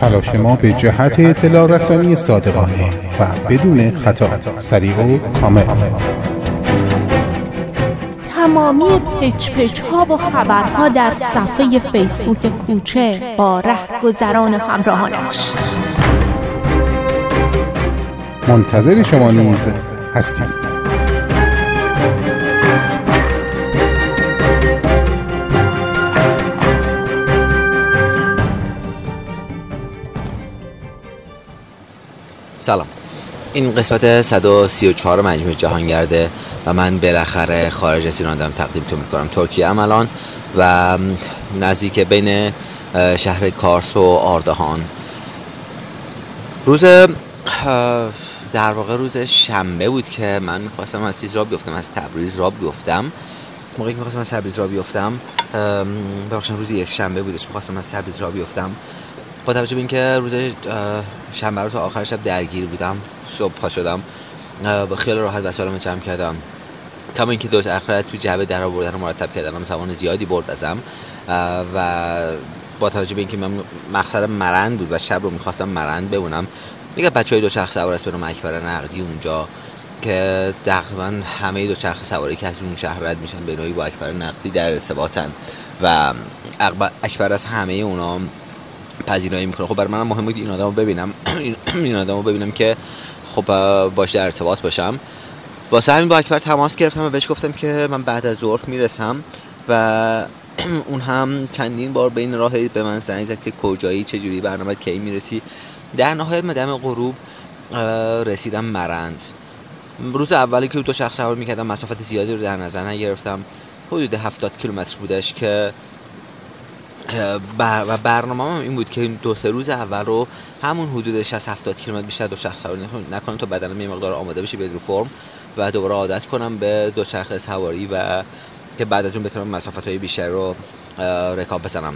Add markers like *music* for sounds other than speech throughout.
تلاش ما به جهت اطلاع رسانی صادقانه و بدون خطا. سریع و کامل. تمامی پچ پچ ها و خبرها در صفحه فیسبوک کوچه با گذران همراهانش. منتظر شما نیز هستید. سلام. این قسمت 134 مجموعه جهانگرده و من بالاخره خارج از ایران دارم تقدیمتون می‌کنم. ترکیه عملان و نزدیک بین شهر کارس و آردهان. روز در واقع روز شنبه بود که من می‌خواستم از چیز را بیفتم از تبریز را بیفتم. موقعی که می‌خواستم از تبریز را بیفتم ببخشید روز یک شنبه بودش می‌خواستم از تبریز را بیفتم. با توجه به اینکه روز شنبه رو تا آخر شب درگیر بودم صبح پا شدم با خیال راحت وسایلمو جمع کردم. کما اینکه دو اخرت تو جعبه در آوردن رو مرتب کردم سوان زیادی برد ازم. و با توجه به اینکه من مقصد مرند بود و شب رو می‌خواستم مرند بمونم میگه بچه های دو چرخ سوار است به اکبر نقدی اونجا که تقریبا همه دو چرخ سواری که از اون شهر رد میشن به نوعی با اکبر نقدی در ارتباطن. و اکبر از همه اونا پذیرایی می‌کنه. خب برای منم مهم بود این آدمو ببینم. *clears throat* *clears throat* این آدمو ببینم که خب باش در ارتباط باشم. واسه همین با اکبر تماس گرفتم و بهش گفتم که من بعد از ظهر می‌رسم و *clears throat* اون هم چندین بار بین راه به من زنگ زد که کجایی چجوری برنامه کی می‌رسی. در نهایت مدام غروب رسیدم مرند روز اولی که دو شخص سوار می‌کردم مسافت زیادی رو در نظر نگرفتم. حدود 70 کیلومتر بودش که بر و برنامه هم این بود که دو سه روز اول رو همون حدود 60 70 کیلومتر بیشتر دو شخص سواری نکنم تا بدنم یه مقدار آماده بشه به فرم و دوباره عادت کنم به دو چرخ سواری و که بعد از اون بتونم مسافت های بیشتر رو رکاب بزنم.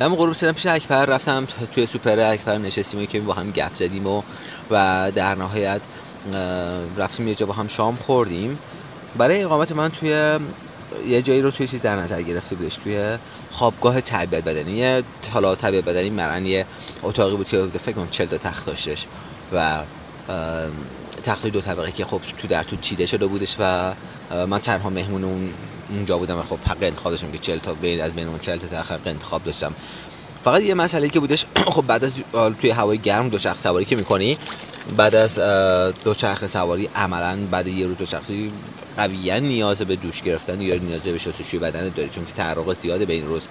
همون غروب سیدم پیش اکبر رفتم توی سوپر اکبر نشستیم که با هم گپ زدیم و و در نهایت رفتیم یه جا با هم شام خوردیم. برای اقامت من توی یه جایی رو توی چیز در نظر گرفته بودش توی خوابگاه تربیت بدنی. حالا تربیت بدنی مرن یه اتاقی بود که فکر کنم 40 تا تخت داشتش و تخت دو طبقه که خب تو در تو چیده شده بودش و من تنها مهمون اون اونجا بودم و خب حق انتخاب داشتم که 40 تا بین از بین اون 40 تا تخت انتخاب داشتم. فقط یه مسئله که بودش *clears throat* خب بعد از توی هوای گرم دو شخص سواری که می‌کنی بعد از دو چرخ سواری عملا بعد یه رو دو شخصی قویا نیاز به دوش گرفتن یا نیاز به شستشوی بدن داری چون که تعرق زیاده به این روز.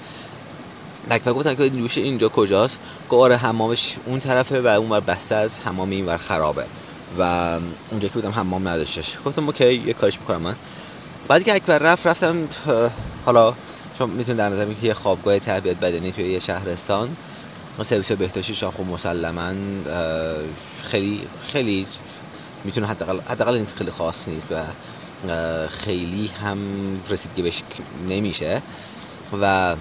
بکپک گفتن که دوش اینجا کجاست؟ گواره حمامش اون طرفه و اون ور بسته از حمام این ور خرابه و اونجا که بودم حمام نداشتش. گفتم اوکی یه کارش می‌کنم من. بعد که اکبر رفت رفتم حالا چون می‌تونید در نظر که یه خوابگاه تربیت بدنی توی یه شهرستان. سرویس بهداشتی شاخ و مسلما خیلی خیلی می‌تونه حداقل حداقل این خیلی خاص نیست و خیلی هم رسیدگی بهش نمیشه. و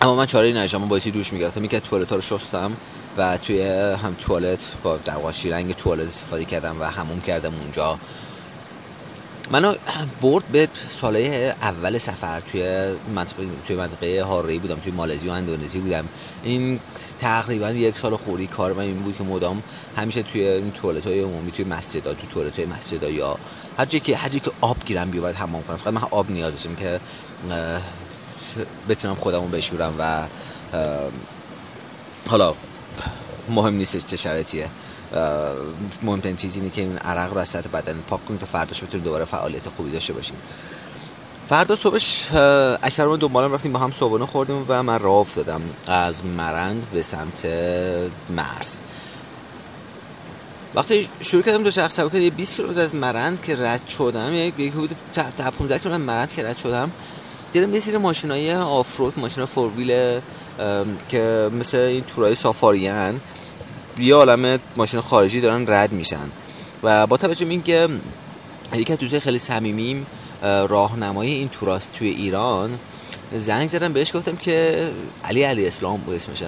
اما من چاره نداشتم من بایستی دوش می‌گرفتم. که توالت ها رو شستم و توی هم توالت با در واقع رنگ توالت استفاده کردم و همون کردم اونجا. منو برد به ساله اول سفر. توی منطقه توی منطقه هاری بودم توی مالزی و اندونزی بودم. این تقریبا یک سال خوری کار من این بود که مدام همیشه توی این توالت های عمومی توی مسجد تو توالت های یا هر جایی که هر جایی که آب گیرم بیاد حمام کنم. فقط من آب نیاز داشتم که بتونم خودمو بشورم و حالا مهم نیست چه شرطیه مهمترین چیزی اینه که این عرق رو از سطح بدن. پاک کنید تا فرداش بتونید دوباره فعالیت خوبی داشته باشیم فردا صبحش اکبر من دنبالم رفتیم با هم صبحانه خوردیم و من راه افتادم از مرند به سمت مرز. وقتی شروع کردم دو شخص سوار یه 20 کیلومتر از مرند که رد شدم یک یک حدود 15 کیلومتر مرند که رد شدم دیدم یه سری ماشینای آفرود ماشینا فورویل که مثل این تورای سافاریان یه عالم ماشین خارجی دارن رد میشن. و با توجه به اینکه یکی از دوستای خیلی صمیمیم راهنمای این تورهاست توی ایران زنگ زدم بهش گفتم که علی علی اسلام بود اسمشه.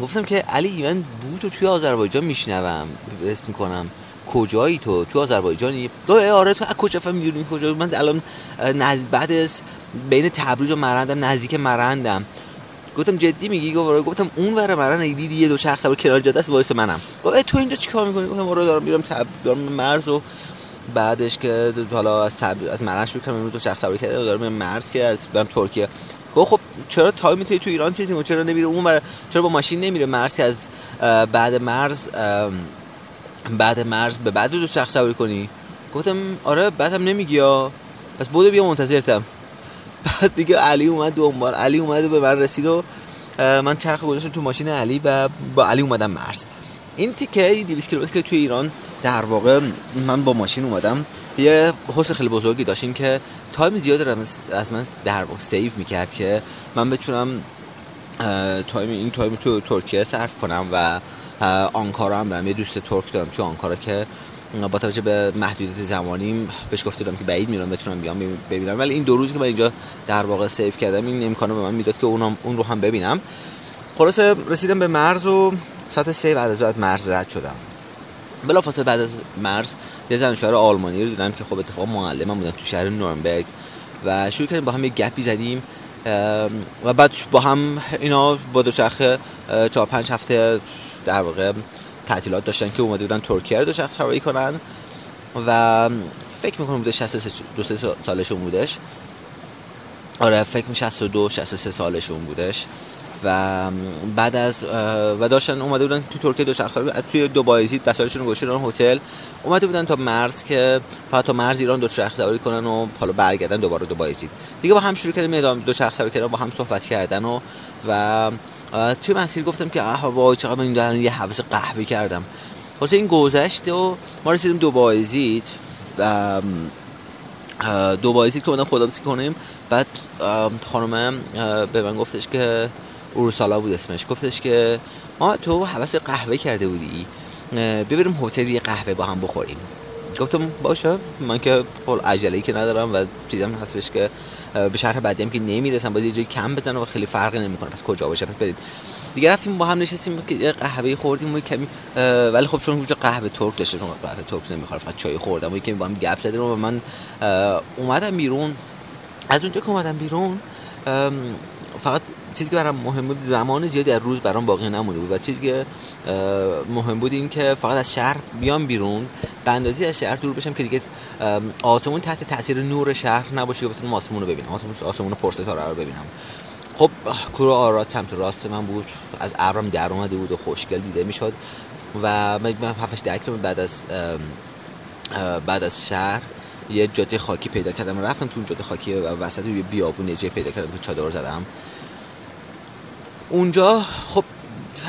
گفتم که علی من بود تو توی آذربایجان میشنوم اسم می‌کنم. کجایی تو؟ تو آذربایجانی؟ تو آره تو از کجا فهمیدی؟ کجا من الان نز... بعد از بین تبریز و مرندم نزدیک مرندم. گفتم جدی میگی؟ گفت آره. گفتم اون ور مرند دیدی یه دوچرخه سوار کنار جاده است وایسا منم. گفت تو اینجا چیکار می‌کنی؟ گفتم آره دارم میرم تب دارم مرز و بعدش که حالا از تب... از مرز شروع کردم دو شخص سواری کرده دارم میرم مرز که از دارم ترکیه. گفت خب چرا تایم می‌تونی تو ایران چیزی چرا نمیره اون بر... چرا با ماشین نمیره مرز که از بعد مرز بعد مرز به بعد دو شخص سواری کنی؟ گفتم آره بعدم نمیگی پس بودو بیا منتظرتم. بعد دیگه علی اومد دنبال علی اومد و به من رسید و من چرخ گذاشتم تو ماشین علی و با علی اومدم مرز. این تیکه 200 کیلومتر که توی ایران در واقع من با ماشین اومدم یه حس خیلی بزرگی داشت این که time زیاد از من در واقع save می‌کرد که من بتونم time این time تو ترکیه صرف کنم و آنکارا هم دارم. یه دوست ترک دارم تو آنکارا که با توجه به محدودیت زمانی بهش گفته که بعید می‌دونم بتونم بیام ببینم. ولی این دو روزی که من اینجا در واقع save کردم این امکانو به من می‌داد که اونم اون رو هم ببینم. خلاصه رسیدم به مرز و ساعت سه بعد از مرز رد شدم. بلافاصله بعد از مرز یه زن شهر آلمانی رو دیدم که خب اتفاق معلمم بودن تو شهر نورنبرگ و شروع کردیم با هم یه گپی زدیم و بعد با هم اینا با دوچرخه چهار پنج هفته در واقع تعطیلات داشتن که اومده بودن ترکیه رو دو شخص سواری کنن و فکر می‌کنم بوده 62 سالشون بودش. آره فکر می 62 63 سالشون بودش. و بعد از و داشتن اومده بودن تو ترکیه دو شخص توی دو بایزید بسایشون گوشیدن هتل. اومده بودن تا مرز که فقط تا مرز ایران دو شخص سواری کنن و حالا برگردن دوباره دو بایزید دیگه با هم شروع کردیم دو شخص سواری کردن با هم صحبت کردن و و توی مسیر گفتم که آها وای چقدر من این یه حوض قهوه کردم. واسه این گذشت و ما رسیدیم دو بایزید و دو بایزید که خدا بسی کنیم. بعد خانم به من گفتش که اروسالا بود اسمش. گفتش که ما تو حوض قهوه کرده بودی. ببریم هتل قهوه با هم بخوریم. گفتم باشه من که پول عجله که ندارم و چیزم هستش که به شهر بعدی هم که نمی‌رسم باید یه جایی کم بزنم و خیلی فرقی نمی‌کنه. پس کجا باشه؟ پس بریم. دیگه رفتیم با هم نشستیم که قهوه خوردیم و کمی ولی خب چون اونجا قهوه ترک داشته قهوه ترک نمی‌خوره فقط چای خوردم و کمی با هم گپ زدیم و من اومدم بیرون. از اونجا که اومدم بیرون فقط چیزی که برام مهم بود زمان زیادی از روز برام باقی نمونده بود و چیزی که مهم بود این که فقط از شهر بیام بیرون به اندازی از شهر دور بشم که دیگه آسمون تحت تاثیر نور شهر نباشه که بتونم آسمون رو ببینم آسمون پرستاره رو ببینم. خب کور آراد سمت راست من بود از ابرم در اومده بود و خوشگل دیده می‌شد و من 7 ده بعد از بعد از شهر یه جاده خاکی پیدا کردم رفتم تو اون جاده خاکی و وسط یه بیابون یه پیدا کردم که چادر زدم. اونجا خب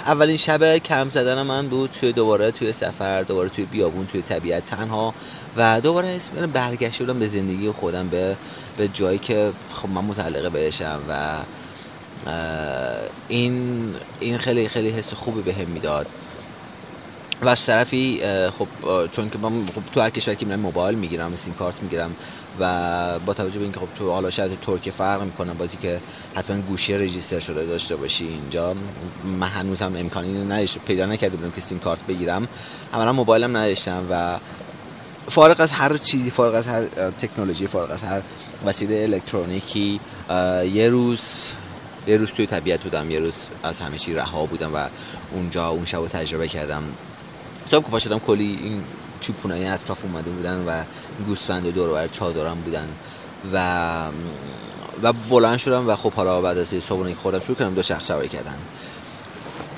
اولین شب کم زدن من بود توی دوباره توی سفر دوباره توی بیابون توی طبیعت تنها و دوباره اسم برگشته بودم به زندگی خودم به به جایی که خب من متعلقه بهشم و این این خیلی خیلی حس خوبی بهم به می‌داد. و از طرفی خب چون که من خب تو هر کشور که میرم موبایل می‌گیرم سیم کارت می‌گیرم و با توجه به اینکه خب تو حالا شاید ترکیه فرق می‌کنه بازی که حتما گوشی رجیستر شده داشته باشی اینجا من هنوز هم امکانی نداشت پیدا نکرده بودم که سیم کارت بگیرم. اولا موبایلم نداشتم و فارغ از هر چیزی فارغ از هر تکنولوژی فارغ از هر وسیله الکترونیکی یه روز یه روز توی طبیعت بودم یه روز از همه چی رها بودم و اونجا اون شب تجربه کردم. صبح که پاشدم کلی این چوپونای اطراف اومده بودن و گوسفند دور بر چادرم بودن و و بلند شدم و خب حالا بعد از صبحونه خوردم شروع کردم دو شخص کردن.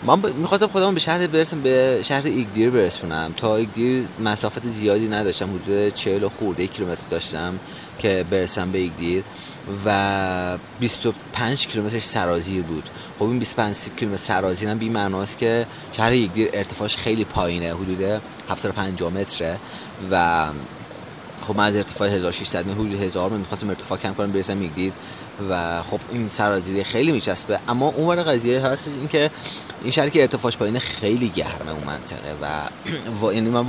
من ب... می‌خواستم خودم به شهر برسم به شهر ایگدیر برسونم. تا ایگدیر مسافت زیادی نداشتم حدود 40 خورده کیلومتر داشتم که برسم به ایگدیر و 25 کیلومترش سرازیر بود. خب این 25 کیلومتر سرازیر هم بی معناست که شهر یگدیر ارتفاعش خیلی پایینه حدود 750 متره و خب من از ارتفاع 1600 متر حدود 1000 متر می‌خواستم ارتفاع کم کنم برسم یگدیر و خب این سرازیری خیلی میچسبه. اما اون قضیه هست این که این شهر که ارتفاعش پایینه خیلی گرمه اون منطقه و *clears throat* یعنی من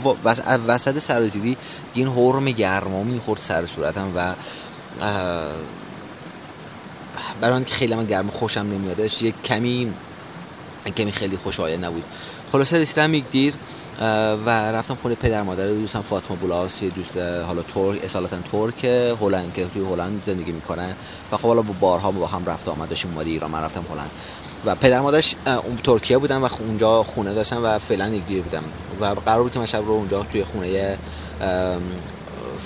وسط سرازیری این حرم گرما می‌خورد سر صورتم و برای که خیلی من گرم خوشم نمیادش یک کمی کمی خیلی خوشایند نبود. خلاصه رسیدم یک دیر و رفتم خونه پدر مادر دوستم فاطمه بولاس یه دوست حالا ترک اصالتا ترک هلند که توی هلند زندگی می‌کنه. و خب حالا با بارها با هم رفت آمد داشتیم اومده ایران من رفتم هلند. و پدر مادرش اون ترکیه بودن و اونجا خونه داشتن و فعلا یک بودم و قرار بود که من شب رو اونجا توی خونه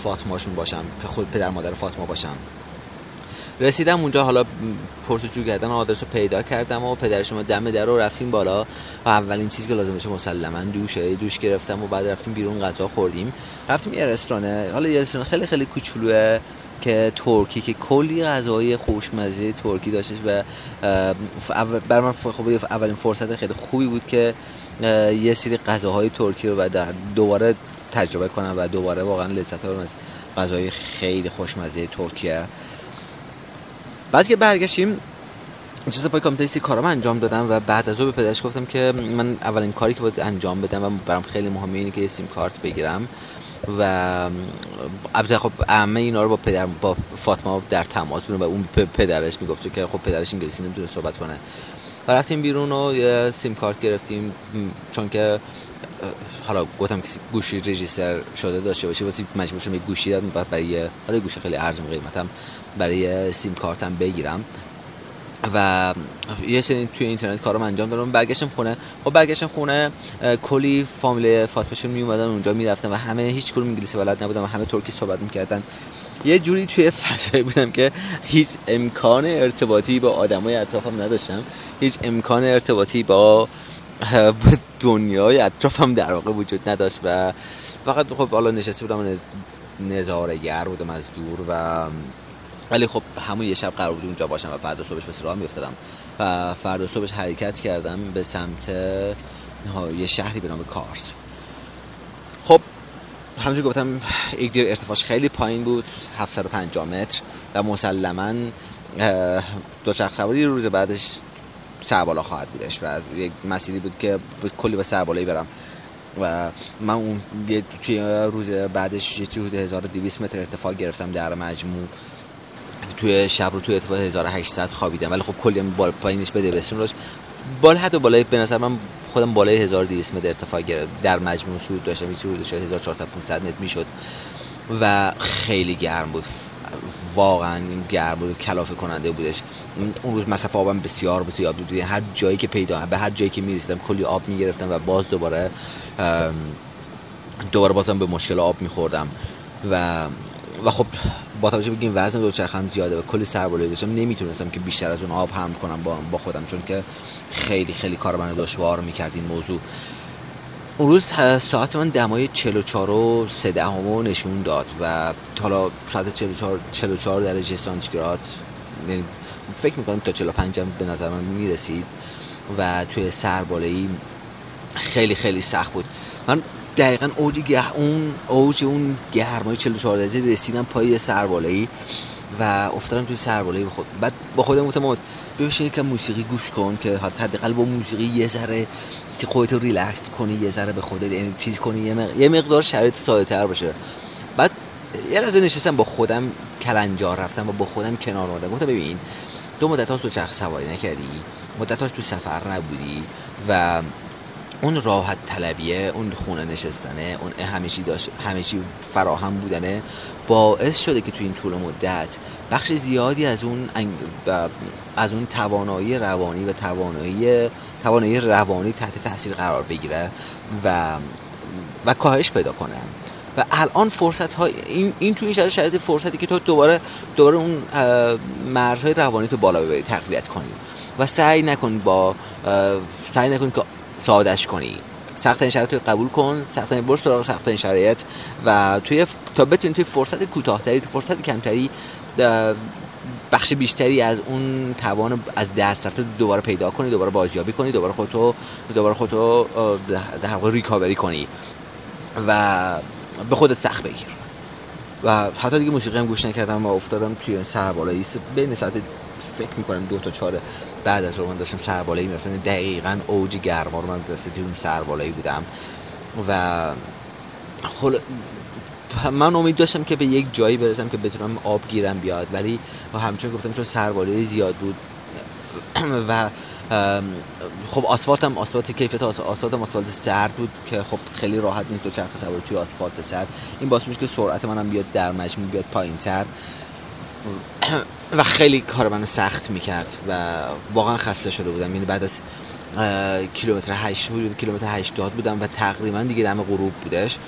فاطماشون باشم خود پدر مادر فاطمه باشم. رسیدم اونجا حالا پرسجو کردن آدرس رو پیدا کردم و پدرشون دم در رو رفتیم بالا. و اولین چیزی که لازم بشه مسلما دوشه دوش گرفتم و بعد رفتیم بیرون غذا خوردیم. رفتیم یه رستورانه حالا یه رستوران خیلی خیلی کوچولوه. که ترکی که کلی غذای خوشمزه ترکی داشتش و بر من خب اولین فرصت خیلی خوبی بود که یه سری غذاهای ترکی رو و در دوباره تجربه کنم و دوباره واقعا لذت رو از غذای خیلی خوشمزه ترکیه. بعد که برگشتیم چیز پای کامپیوتر سی کارام انجام دادم و بعد از او به پدرش گفتم که من اولین کاری که باید انجام بدم و برام خیلی مهمه اینه که یه سیم کارت بگیرم. و البته خب عمه اینا رو با پدر با فاطمه در تماس بودن و اون پدرش می‌گفت که خب پدرش انگلیسی نمی‌تونه صحبت کنه. و رفتیم بیرون و یه سیم کارت گرفتیم چون که حالا گفتم که گوشی رجیستر شده داشته باشه واسه مجبور شدم یه گوشی برای حالا گوشی خیلی ارزون قیمتم برای سیم کارتم بگیرم. و یه سری توی اینترنت کارم انجام دادم. برگشتم خونه. خب برگشتم خونه کلی فامیل فاطمهشون می اومدن اونجا می‌رفتن و همه هیچ کدوم انگلیسی بلد نبودن و همه ترکی صحبت می‌کردن. یه جوری توی *laughs* فضایی بودم که هیچ امکان ارتباطی با آدمای اطرافم نداشتم. هیچ امکان ارتباطی با دنیای اطرافم در واقع وجود نداشت و فقط خب حالا نشسته بودم نظاره گر بودم از دور و ولی خب همون یه شب قرار بود اونجا باشم و فردا صبحش به راه میافتادم. و فردا صبحش حرکت کردم به سمت یه شهری به نام کارس. خب همونجور گفتم ایگدیر ارتفاعش خیلی پایین بود 750 متر و مسلما دو چرخ سواری روز بعدش سربالا خواهد بودش و یک مسیری بود که کلی به سربالایی برم. و من اون توی روز بعدش یه حدود 1200 متر ارتفاع گرفتم در مجموع. توی شب رو توی ارتفاع 1800 خوابیدم. ولی خب کلی بال پایینش بده بسیم روش بالا حتی بالای به نظر من خودم بالای 1200 متر ارتفاع گرفت. در مجموع سود داشتم. این سود شاید 1400 500 متر می‌شد. و خیلی گرم بود. واقعا گرم بود. کلافه کننده بودش. اون روز مصرف آبم بسیار بسیار بود. هر جایی که پیدا به هر جایی که می‌رسیدم کلی آب می‌گرفتم و باز دوباره دوباره بازم به مشکل آب میخوردم. و و خب با توجه بگیم وزن دوچرخم زیاده و کلی سربالایی داشتم نمی‌تونستم که بیشتر از اون آب هم کنم با, با خودم چون که خیلی خیلی کار من دشوار می‌کرد این موضوع. اون روز ساعت من دمای 44 و 3 دهمو نشون داد و حالا ساعت 44 44 درجه سانتیگراد فکر می‌کنم تا 45 هم به نظر من می‌رسید و توی سربالایی خیلی خیلی سخت بود. من دقیقا اوج گه اون اوج اون گرمای 44 درجه رسیدم پای سربالایی و افتادم توی سربالایی به خود بعد با خودم گفتم ببین که موسیقی گوش کن که حداقل با موسیقی یه ذره خودت رو ریلکس کنی یه ذره به خودت یعنی چیز کنی یه, مقدار, یه مقدار شرایط ساده تر باشه. بعد یه لحظه نشستم با خودم کلنجار رفتم و با خودم کنار اومدم. گفتم ببین دو مدت تو چرخ سواری نکردی مدت تو سفر نبودی و اون راحت طلبیه اون خونه نشستنه اون همیشی داشت همیشی فراهم بودنه باعث شده که تو این طول مدت بخش زیادی از اون از اون توانایی روانی و توانایی توانایی روانی تحت تاثیر قرار بگیره و و کاهش پیدا کنه. و الان فرصت های این, این تو این شرایط فرصتی که تو دوباره دوباره اون مرزهای روانی تو بالا ببری تقویت کنی. و سعی نکن با سعی نکن که سادش کنی. سخت این شرایط قبول کن سخت این برس سراغ سخت این شرایط و توی تا بتونی توی فرصت کوتاهتری توی فرصت کمتری بخش بیشتری از اون توان از دست رفته دوباره پیدا کنی دوباره بازیابی کنی دوباره خودتو دوباره خودتو در واقع ریکاوری کنی و به خودت سخت بگیر. و حتی دیگه موسیقی هم گوش نکردم و افتادم توی سربالایی بین ساعت فکر می‌کنم دو تا چهار بعد از اون داشتم سربالایی می‌رفتم. دقیقا اوج گرما رو من توی سربالایی بودم. و خل... من امید داشتم که به یک جایی برسم که بتونم آب گیرم بیاد. ولی همچون گفتم چون سربالایی زیاد بود *clears throat* و خب آسفالت هم آسفالت کیفیت آسفالت هم آسفالت سرد بود که خب خیلی راحت نیست دو چرخ سواری توی آسفالت سرد. این باعث میشه که سرعت منم بیاد در مجموع بیاد پایین تر و خیلی کار منو سخت می‌کرد و واقعا خسته شده بودم. یعنی بعد از کیلومتر 8 کیلومتر 80 بودم و تقریبا دیگه دم غروب بودش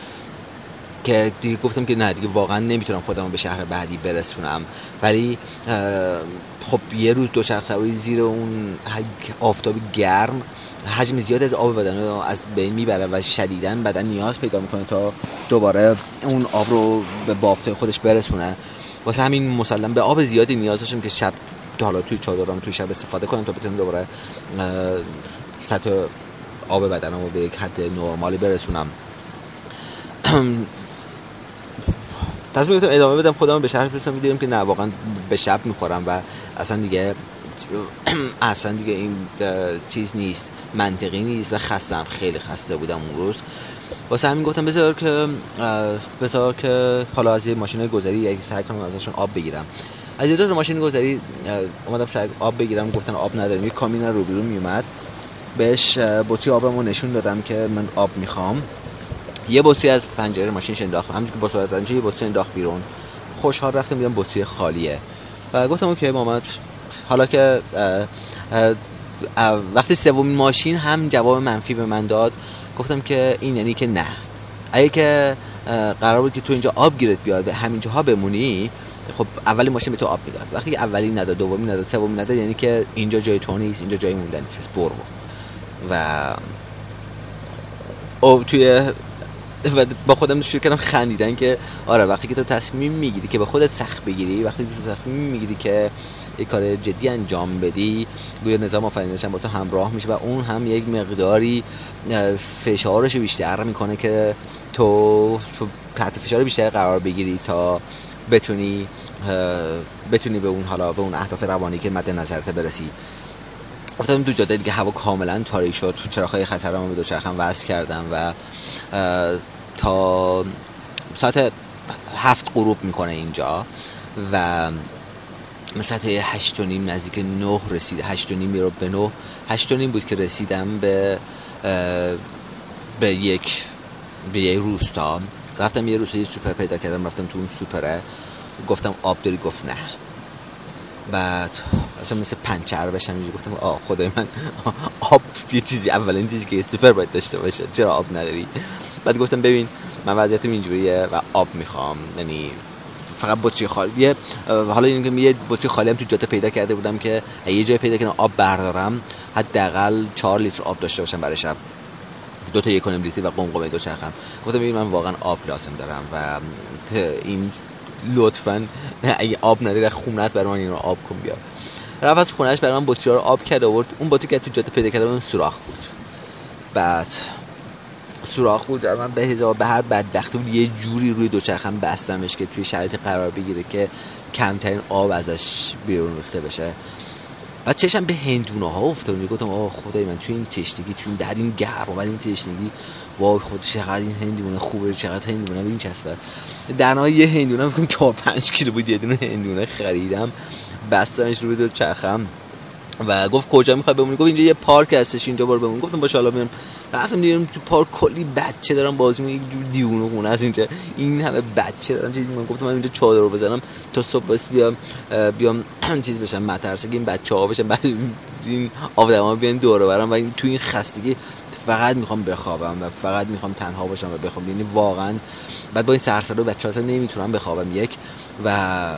که دیگه گفتم که نه دیگه واقعا نمی‌تونم خودم به شهر بعدی برسونم. ولی خب یه روز دو سواری زیر اون آفتاب گرم حجم زیاد از آب بدن از بین می‌بره و شدیدا بدن نیاز پیدا می‌کنه تا دوباره اون آب رو به بافته خودش برسونه. واسه همین مسلم به آب زیادی نیاز داشتم که شب حالا توی چادرام توی شب استفاده کنم تا بتونم دوباره سطح آب بدنم رو به یک حد نرمالی برسونم. *clears throat* تصمیم گرفتم ادامه بدم خودم به شهر برسم دیدم که نه واقعا به شب می‌خورم و اصلا دیگه *clears throat* اصلا دیگه این چیز نیست منطقی نیست و خستم خیلی خسته بودم اون روز. واسه همین گفتم بذار که بذار که حالا از یه ماشین گذری یک سعی کنم ازشون آب بگیرم. از یه ماشین گذری اومدم سعی آب بگیرم گفتن آب نداریم. یه کامین رو بیرون میومد بهش بطری آبمو نشون دادم که من آب می‌خوام. یه بطری از پنجره ماشین انداخت همونجوری با سرعت یه بطری انداخت بیرون. خوشحال رفتم دیدم بطری خالیه. و گفتم که محمد حالا که وقتی سومین ماشین هم جواب منفی به من داد گفتم که این یعنی که نه. اگه که قرار بود که تو اینجا آب گیرت بیاد به همینجاها بمونی خب اولی ماشین به تو آب می‌داد. وقتی اولی نداد دومی نداد سومی نداد یعنی که اینجا جای تو نیست اینجا جای موندن نیست برو. و او توی و با خودم شروع کردم خندیدن که آره وقتی که تو تصمیم می‌گیری که به خودت سخت بگیری وقتی تو تصمیم می‌گیری که یه کار جدی انجام بدی گویا نظام آفرینش با تو همراه میشه و اون هم یک مقداری فشارش بیشتر می‌کنه که تو, تحت فشار بیشتر قرار بگیری تا بتونی بتونی به اون حالا به اون اهداف روانی که مد نظرت برسی. افتادم دو جاده دیگه هوا کاملا تاریک شد. تو چراغ‌های خطرم به دوچرخم وصل کردم و تا ساعت هفت غروب می‌کنه اینجا و ساعت هشت و نیم نزدیک نه رسید. هشت و نیم رو به نه. هشت و نیم بود که رسیدم به به یک به یک روستا. رفتم یه روستا یه سوپر پیدا کردم رفتم تو اون سوپره. گفتم آب داری؟ گفت نه. بعد اصلا مثل پنچر بشم اینجا گفتم آه خدای من آب یه چیزی اولین چیزی که سوپر باید داشته باشه چرا آب نداری؟ بعد گفتم ببین من وضعیتم اینجوریه و آب می‌خوام یعنی فقط بطری خالی یه حالا اینکه یه بطری خالی هم تو جاده پیدا کرده بودم که یه جای پیدا کنم آب بردارم حداقل 4 لیتر آب داشته باشم برای شب. دو تا یک لیتر و قمقمه دو چرخم. گفتم ببین من واقعا آب لازم دارم و این لطفا. اگه آب نداری خونت برای من اینو آب کن بیا. رفت از خونهش برای من بطری رو آب کرد آورد. اون بطری که تو جاده پیدا کرده اون سوراخ بود. بعد سوراخ بود. من به هزار به هر بدبختی بود یه جوری روی دوچرخم بستمش که توی شرایط قرار بگیره که کمترین آب ازش بیرون ریخته بشه. و چشم به هندونه ها افتاد. می‌گفتم آه خدای من توی این تشنگی توی این در این گرم و این تشنگی. وای خود چقدر این هندونه خوبه چقدر هندونه این چسبه در یه هندونه میگم 4 5 کیلو بود یه دونه هندونه خریدم. بستمش روی دو چرخم. و گفت کجا می‌خوای بمونی؟ گفت اینجا یه پارک هستش اینجا برو بمون. گفتم باشه حالا میرم. رفتم دیدم تو پارک کلی بچه دارن بازی می‌کنن یک جور دیونه خونه از اینجا. این همه بچه دارن چیزی من گفتم من اینجا چادر رو بزنم تا صبح بس بیام بیام *clears throat* چیز بشم مترسه که این بچه ها بشن. بعد این آدما بیان دور برم و این تو این خستگی فقط می‌خوام بخوابم و فقط می‌خوام تنها باشم و بخوام. یعنی واقعا بعد با این سرسره بچه ها نمی‌تونم بخوابم. یک و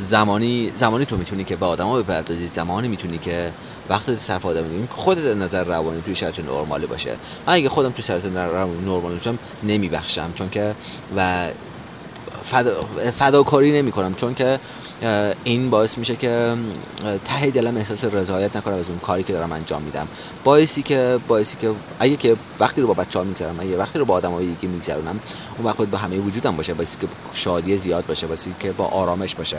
زمانی زمانی تو می‌تونی که به آدما بپردازی زمانی می‌تونی که وقتی صرف آدم می‌بینی خودت نظر روانی توی شرط نرمالی باشه. من اگه خودم توی شرط نرمالی باشم نمیبخشم. چون که و فداکاری نمی کنم چون که این باعث میشه که ته دلم احساس رضایت نکنم از اون کاری که دارم انجام میدم. باعثی که باعثی که اگه که وقتی رو با بچه‌ها میگذرم اگه وقتی رو با آدمای دیگه میگذرونم اون وقت با همه وجودم باشه باعثی که شادی زیاد باشه باعثی که با آرامش باشه.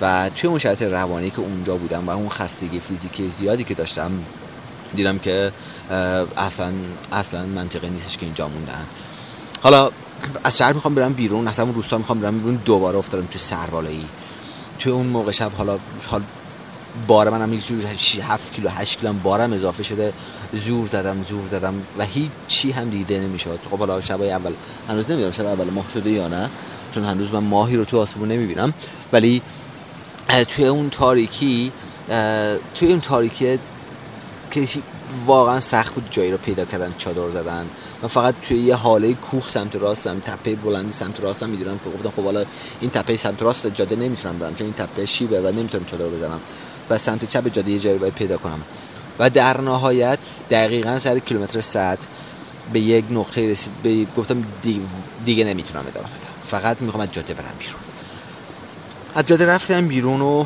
و توی اون شرایط روانی که اونجا بودم و اون خستگی فیزیکی زیادی که داشتم دیدم که اصلا اصلا منطقی نیستش که اینجا موندن. حالا از شهر می‌خوام برم بیرون اصلا اون روستا می‌خوام برم بیرون دوباره افتادم تو سربالایی. توی اون موقع شب حالا حال بار منم یه جور 7 کیلو 8 کیلو بارم اضافه شده زور زدم زور زدم و هیچ چی هم دیده نمی‌شد. خب حالا شبای اول هنوز نمی‌دونم شب اول ماه شده یا نه چون هنوز من ماهی رو تو آسمون نمی‌بینم. ولی توی اون تاریکی توی اون تاریکی که واقعا سخت بود جایی رو پیدا کردن چادر زدن. من فقط توی یه حاله کوه سمت راستم تپه بلندی سمت راستم می‌دونم که گفتم خب حالا این تپه سمت راست جاده نمی‌تونم برم چون این تپه شیبه و نمی‌تونم چادر بزنم و سمت چپ جاده یه جایی باید پیدا کنم. و در نهایت دقیقا سر کیلومتر 100 به یک نقطه رسید به گفتم دیگه, دیگه نمی‌تونم ادامه بدم. فقط می‌خوام از جاده برم بیرون. از جاده رفتم بیرون و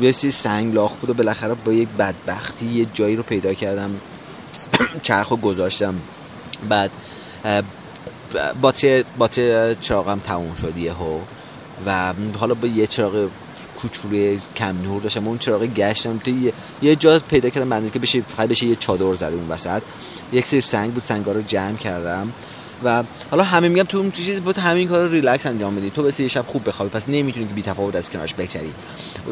یه سنگ لاخ بود و بالاخره با یک بدبختی یه جایی رو پیدا کردم *clears throat* چرخ رو گذاشتم. بعد باتری باتری چراغم تموم شد یهو و حالا با یه چراغ کوچولوی کم نور داشتم. اون چراغ گشتم تو یه, جا پیدا کردم بنده که بشه فقط بشه یه چادر زده اون وسط. یک سری سنگ بود سنگا رو جمع کردم. و حالا همه میگم تو اون چیز بود همین کار ریلکس انجام بدی. تو بس یه شب خوب بخوابی پس نمی‌تونی که بی تفاوت از کنارش بگذری.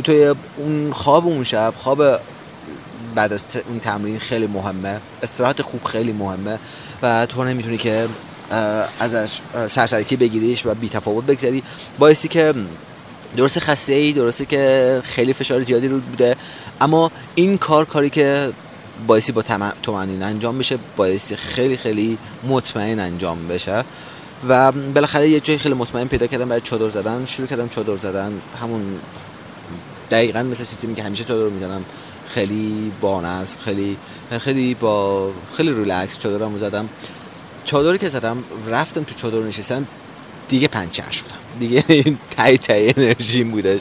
تو اون خواب اون شب خواب بعد از اون تمرین خیلی مهمه. استراحت خوب خیلی مهمه و تو نمی‌تونی که ازش سرسرکی بگیریش و بی تفاوت بگذری. باعثی که درسته خسته ای درسته که خیلی فشار زیادی رو بوده. اما این کار کاری که باعثی با تومنین انجام بشه باعثی خیلی خیلی مطمئن انجام بشه. و بالاخره یه جای خیلی مطمئن پیدا کردم برای چادر زدن. شروع کردم چادر زدن. همون دقیقا مثل سیستمی که همیشه چادر می‌زنم. خیلی بانست خیلی خیلی با خیلی ریلکس چادرمو زدم. چادری که زدم رفتم تو چادر نشستم دیگه پنچر شدم دیگه این *laughs* ته ته انرژی بودش.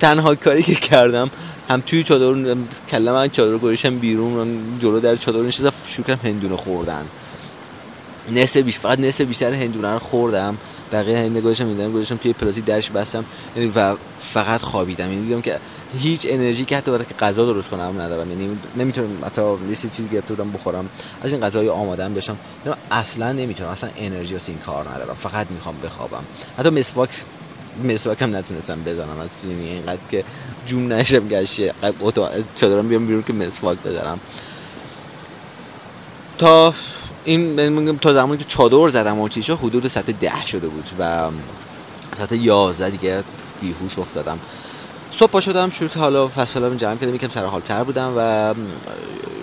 تنها کاری که کردم هم توی چادر کلم من چادر گوشم بیرون جلو در چادر نشستم شروع کردم هندونه خوردن. نصف بیش فقط نصف بیشتر هندونه رو خوردم. بقیه هندونه گذاشتم می‌دونم گذاشتم توی پلاستیک درش بستم. یعنی و فقط خوابیدم. یعنی دیدم که هیچ انرژی که حتی برای غذا درست کنم ندارم. یعنی نمی‌تونم حتی یه چیزی گرفته بودم بخورم. از این غذای آماده هم داشتم. یعنی اصلا نمی‌تونم. اصلا انرژی واسه این کار ندارم. فقط می‌خوام بخوابم. حتی مسواک مسواک هم نتونستم بزنم. از یعنی اینقدر که جون نشم گشه چادرم بیام بیرون که مسواک بزنم. تا این یعنی تا زمانی که چادر زدم و چیزا حدود سطح ده شده بود و سطح 11 دیگه بیهوش افتادم. صبح شدم شروع که حالا فصلم جمع کردم. یکم سر حال تر بودم و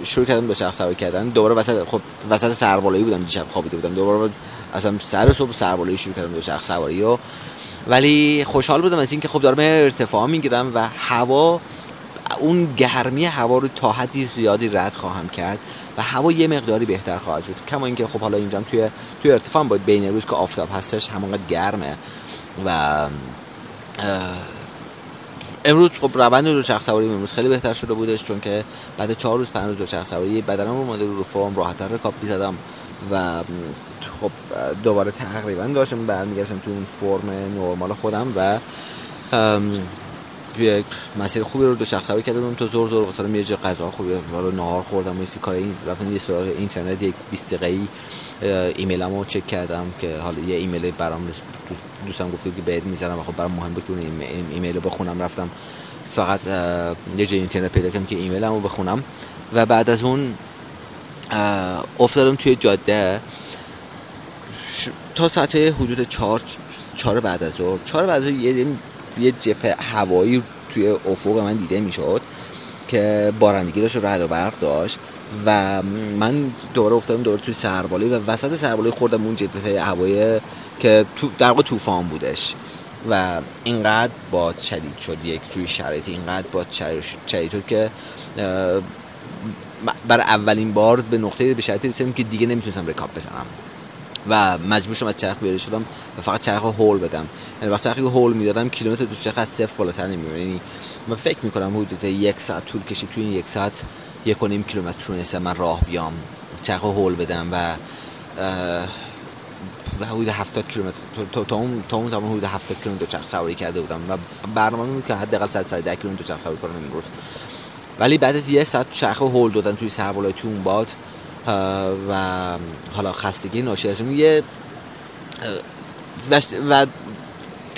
شروع کردم به شخص سواری کردن. دوباره وسط خب وسط سربالایی بودم دیشب خوابیده بودم. دوباره اصلا سر صبح سربالایی شروع کردم به شخص سواری و ولی خوشحال بودم از اینکه خب دارم ارتفاع می‌گیرم و هوا اون گرمی هوا رو تا حدی زیادی رد خواهم کرد و هوا یه مقداری بهتر خواهد شد کما اینکه خب حالا اینجا توی توی ارتفاع باید بین روز که آفتاب هستش همونقدر گرمه و امروز خب روند دو چرخ سواری امروز خیلی بهتر شده بودش چون که بعد چهار روز پنج روز دو چرخ سواری بدنم اومده رو فرم راحت‌تر رکاب می‌زدم. و خب دوباره تقریبا داشتم برمیگشتم تو اون فرم نرمال خودم و یک مسیر خوبی رو دو شخص سواری کردم تو زور زور مثلا یه غذا خوبی رو نهار خوردم و کار این رفتم یه سراغ اینترنت یک 20 دقیقه‌ای ایمیلمو چک کردم که حالا یه ایمیل برام دوستم گفته که بهت می‌ذارم و خب برام مهم بود که اون ایمیل رو بخونم. رفتم فقط یه جای اینترنت پیدا کردم که ایمیلمو بخونم. و بعد از اون افتادم توی جاده. تا ساعت حدود چهار چهار بعد از ظهر. چهار بعد از یه یه جپه هوایی توی افق من دیده می‌شد که بارندگی داشت و رعد و برق داشت و من دوباره افتادم دوباره توی سربالی و وسط سربالی خوردم اون جبهه هوایی که تو در واقع طوفان بودش. و اینقدر باد شدید شد یک توی شرایط اینقدر باد شدید شد که برای اولین بار به نقطه به شرایطی رسیدم که دیگه نمی‌تونستم رکاب بزنم. و مجبور شدم از چرخ بیاره شدم و فقط چرخ هول بدم. یعنی وقتی چرخی هول می‌دادم کیلومتر دو چرخ از صفر بالاتر نمی‌برم یعنی من فکر می‌کنم حدود یک ساعت طول کشید. توی این یک ساعت یک و نیم کیلومتر تونستم من راه بیام چرخ هول بدم و و حدود 70 کیلومتر. تا, تا اون تا اون زمان حدود 70 کیلومتر چرخ سواری کرده بودم و برنامه بود که حداقل 100 110 کیلومتر چرخ سواری کنم امروز ولی بعد از یه ساعت چرخ هول دادن توی سربالای تو اون باد و حالا خستگی ناشی از اون یه و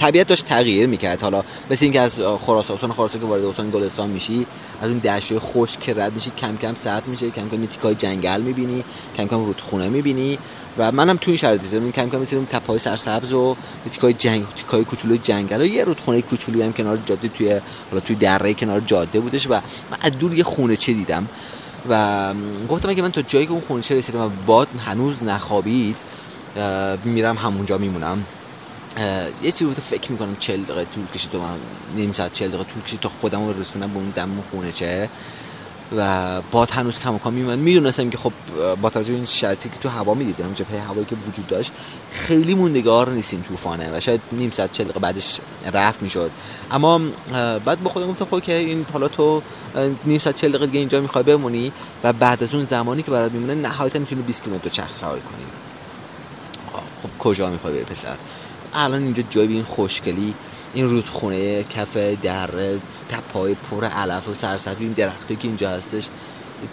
طبیعت داشت تغییر می‌کرد. حالا مثل اینکه از خراسان خراسان که وارد استان گلستان میشی از اون دشت خشک که رد میشی کم کم سرد میشه کم کم تیکای جنگل می‌بینی کم کم رودخونه می‌بینی. و منم تو این شرایط دیدم کم کم اون تپای سرسبز و تیکای جنگ تیکای کوچولو جنگل و یه رودخونه کوچولی هم کنار جاده توی حالا توی دره کنار جاده بودش و من از دور یه خونه چه دیدم. و گفتم اگه من تا جایی که اون خونه چه رسیدم و باد هنوز نخوابید میرم همونجا میمونم. یه چیزی رو فکر می‌کنم 40 دقیقه طول کشید تو من نیم ساعت 40 دقیقه طول کشید تا خودم رو به اون دم خونه چه. و باد هنوز کم کم میمد می‌دونستم که خب با توجه این شرطی که تو هوا می‌دیدم جبهه هوایی که وجود داشت خیلی موندگار نیست این طوفانه و شاید نیم ساعت 40 دقیقه بعدش رفت می‌شد. اما بعد با خودم گفتم خب که این حالا تو نیم ساعت 40 دقیقه دیگه اینجا می‌خوای بمونی و بعد از اون زمانی که برات میمونه نهایتا می‌تونی 20 کیلومتر چرخ سواری کنی. خب کجا می‌خوای بری پسر؟ الان اینجا جای این خوشگلی این رودخونه کف در تپای پر علف و سرسبز این درختی که اینجا هستش.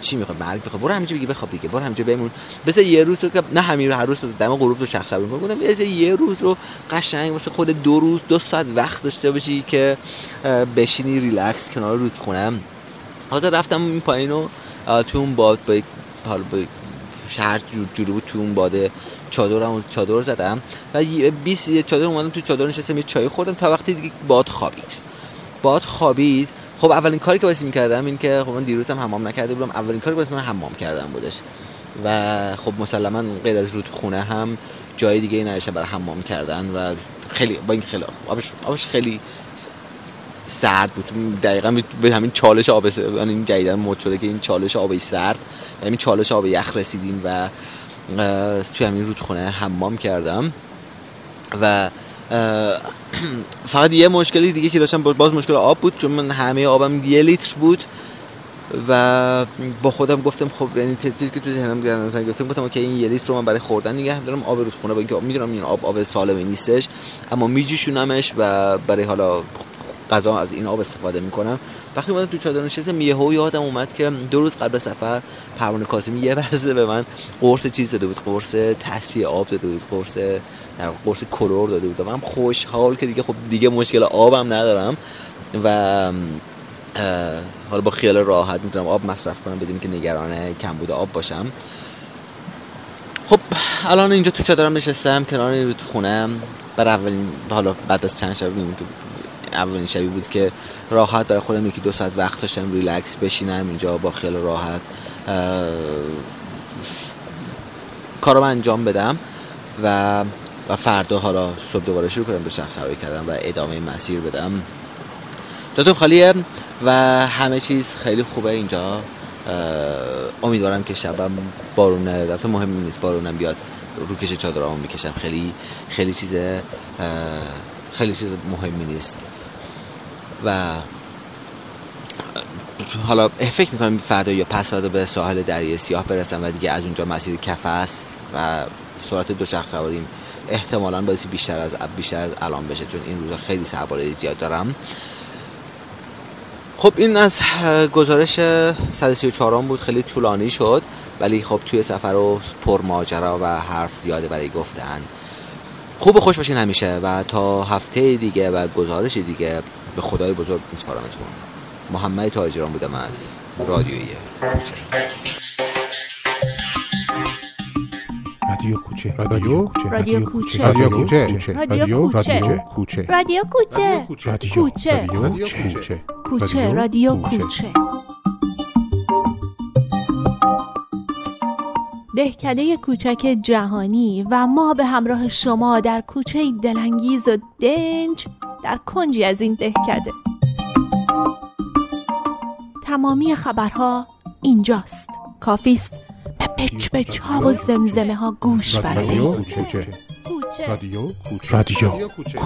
چی می‌خواد مرگ بخواد برو همینجا بگی بخواب دیگه برو همینجا بمون. بس یه روز رو که نه همین رو هر روز دم غروب رو شخص صبر می‌کنم بس یه روز رو قشنگ واسه خود دو روز دو ساعت وقت داشته باشی که بشینی ریلکس کنار رودخونه. حاضر رفتم این پایینو تو اون باد با حالا با شهر جور بود تو اون باده چادرم چادر زدم و 20 چادر اومدم تو چادر نشستم یه چای خوردم تا وقتی دیگه باد خوابید. باد خوابید. خب اولین کاری که واسه می‌کردم این که خب من دیروز هم حمام نکرده بودم. اولین کاری واسه من حمام کردم بودش. و خب مسلما غیر از رودخونه هم جای دیگه نشه برای حمام کردن و خیلی با این خیلی آبش, آبش خیلی سرد بود. دقیقا به همین چالش آب یعنی این جدیدن مد شده که این چالش آب سرد. یعنی چالش آب یخ رسیدیم و توی همین رودخونه حمام کردم و *clears throat* فقط یه مشکلی دیگه که داشتم باز مشکل آب بود چون من همه آبم یه لیتر بود و با خودم گفتم خب یعنی چیزی که تو ذهنم در نظر گفتم گفتم که این یه لیتر رو من برای خوردن نگه دارم آب رودخونه با اینکه می‌دونم این آب آب سالمی نیستش اما میجوشونمش و برای حالا غذا از این آب استفاده می‌کنم. وقتی اومدم تو چادر نشستم یهو یادم اومد که دو روز قبل سفر پروانه کاسمی یه وزه به من قرص چیز داده بود قرص تصفیه آب داده بود قرص در قرص کلور داده بود و من خوشحال که دیگه خب دیگه مشکل آبم ندارم و حالا با خیال راحت می‌تونم آب مصرف کنم بدون که نگران کمبود آب باشم. خب الان اینجا تو چادرم نشستم کنار خونه بر اولین حالا بعد از چند شب اولین شبی بود که راحت برای خودم یکی دو ساعت وقت داشتم ریلکس بشینم اینجا با خیال راحت کارم انجام بدم و و فردا حالا صبح دوباره شروع کنم به شخص هوایی کردم و ادامه مسیر بدم. جاتون خالیه و همه چیز خیلی خوبه اینجا. امیدوارم که شبم بارون دفعه مهم نیست بارونم بیاد روکش چادرامو می‌کشم. خیلی خیلی چیز خیلی چیز مهمی نیست. و حالا فکر می‌کنم فردا یا پس فردا به ساحل دریای سیاه برسم و دیگه از اونجا مسیر کفس و سرعت دو شخص سواریم احتمالا باعث بیشتر از بیشتر از الان بشه چون این روزا خیلی سواره زیاد دارم. خب این از گزارش 134 بود خیلی طولانی شد ولی خب توی سفر و پر ماجرا و حرف زیاده برای گفتن. خوب خوش باشین همیشه و تا هفته دیگه و گزارش دیگه. به خدای بزرگ میسپارمتون محمد تاجران بودم از رادیوی رادیو کوچه رادیو کوچه رادیو کوچه رادیو کوچه رادیو کوچه رادیو کوچه کوچه رادیو کوچه کوچه رادیو کوچه دهکده کوچک جهانی و ما به همراه شما در کوچه دلانگیز و دنج در کنجی از این دهکده تمامی خبرها اینجاست. کافیست. به پچ پچ ها و زمزمه ها گوش رادیو کوچه. رادیو کوچه. رادیو کوچه.